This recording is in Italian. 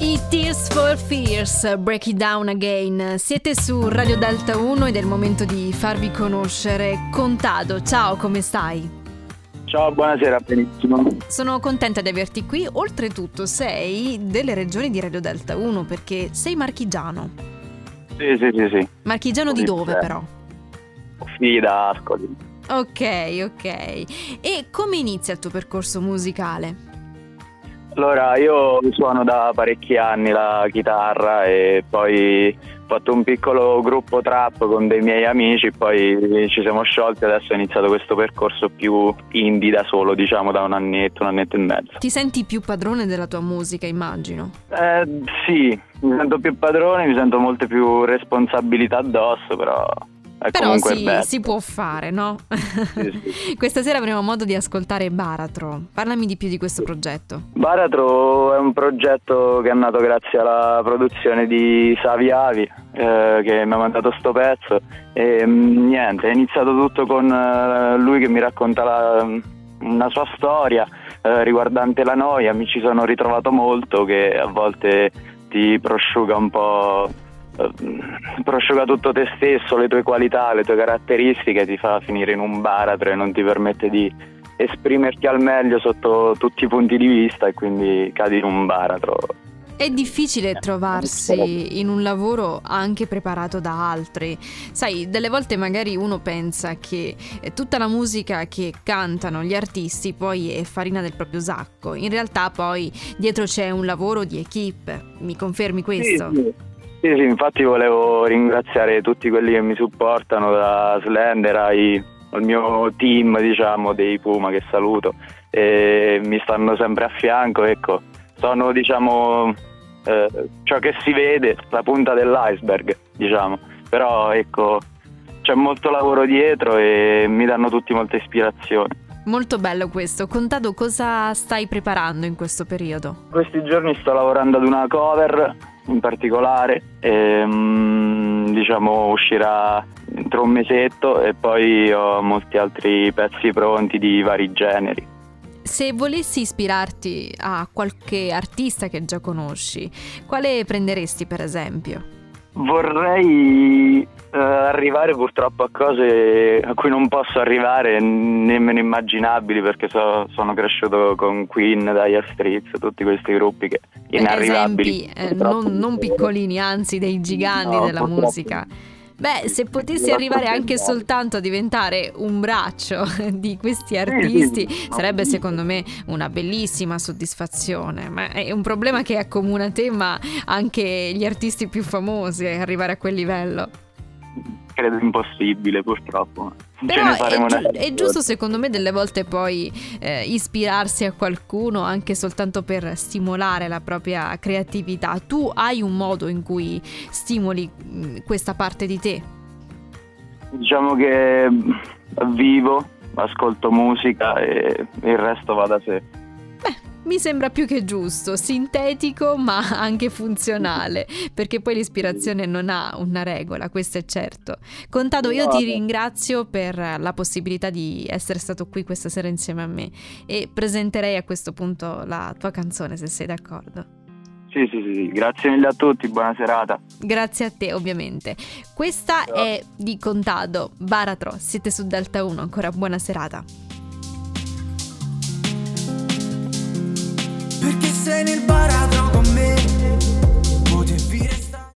I Tears for Fears, Break It Down Again. Siete su Radio Delta 1 ed è il momento di farvi conoscere Contado. Ciao, come stai? Ciao, buonasera, benissimo. Sono contenta di averti qui. Oltretutto sei delle regioni di Radio Delta 1 perché sei marchigiano. Sì, sì, sì, sì. Marchigiano di dove però? Figli da Ascoli. Ok, ok. E come inizia il tuo percorso musicale? Allora, io suono da parecchi anni la chitarra e poi ho fatto un piccolo gruppo trap con dei miei amici, poi ci siamo sciolti e adesso ho iniziato questo percorso più indie da solo, diciamo da un annetto, un annetto e mezzo. Ti senti più padrone della tua musica, immagino? Eh, sì, mi sento più padrone, mi sento molte più responsabilità addosso, però Però si, si, può fare, no? Sì, sì. Questa sera avremo modo di ascoltare Baratro. Parlami di più di questo progetto. Baratro è un progetto che è nato grazie alla produzione di Saviavi eh, che mi ha mandato sto pezzo e mm, niente, è iniziato tutto con eh, lui che mi racconta la, una sua storia eh, riguardante la noia, mi ci sono ritrovato molto che a volte ti prosciuga un po' prosciuga tutto te stesso, le tue qualità, le tue caratteristiche, ti fa finire in un baratro e non ti permette di esprimerti al meglio sotto tutti i punti di vista e quindi cadi in un baratro. È difficile trovarsi in un lavoro anche preparato da altri. Sai, delle volte magari uno pensa che tutta la musica che cantano gli artisti poi è farina del proprio sacco. In realtà poi dietro c'è un lavoro di equip. Mi confermi questo? Sì, sì. Sì, sì, infatti volevo ringraziare tutti quelli che mi supportano da Slender ai, al mio team, diciamo, dei Puma che saluto e mi stanno sempre a fianco, ecco, sono, diciamo, eh, ciò che si vede, la punta dell'iceberg, diciamo, però ecco, c'è molto lavoro dietro e mi danno tutti molta ispirazione. Molto bello questo. Contado, cosa stai preparando in questo periodo? Questi giorni sto lavorando ad una cover in particolare, e, um, diciamo uscirà entro un mesetto e poi ho molti altri pezzi pronti di vari generi. Se volessi ispirarti a qualche artista che già conosci, quale prenderesti per esempio? Vorrei eh, arrivare purtroppo a cose a cui non posso arrivare nemmeno immaginabili perché so, sono cresciuto con Queen, Dire Streets, tutti questi gruppi che inarrivabili. Esempi eh, non, non, piccolini, anzi dei giganti no, della purtroppo. musica. Beh, se potessi arrivare anche soltanto a diventare un braccio di questi artisti, sarebbe secondo me una bellissima soddisfazione. Ma è un problema che accomuna te, ma anche gli artisti più famosi, arrivare a quel livello credo impossibile purtroppo. Però è, gi- è, giusto secondo me delle volte poi eh, ispirarsi a qualcuno anche soltanto per stimolare la propria creatività. Tu hai un modo in cui stimoli mm, questa parte di te? Diciamo che vivo, ascolto musica e il resto va da sé. Mi sembra più che giusto, sintetico ma anche funzionale, perché poi l'ispirazione non ha una regola, questo è certo. Contado, io ti ringrazio per la possibilità di essere stato qui questa sera insieme a me e presenterei a questo punto la tua canzone, se sei d'accordo. Sì, sì, sì, grazie mille a tutti, buona serata. Grazie a te, ovviamente. Questa Ciao. è di Contado, Baratro, siete su Delta 1, ancora buona serata.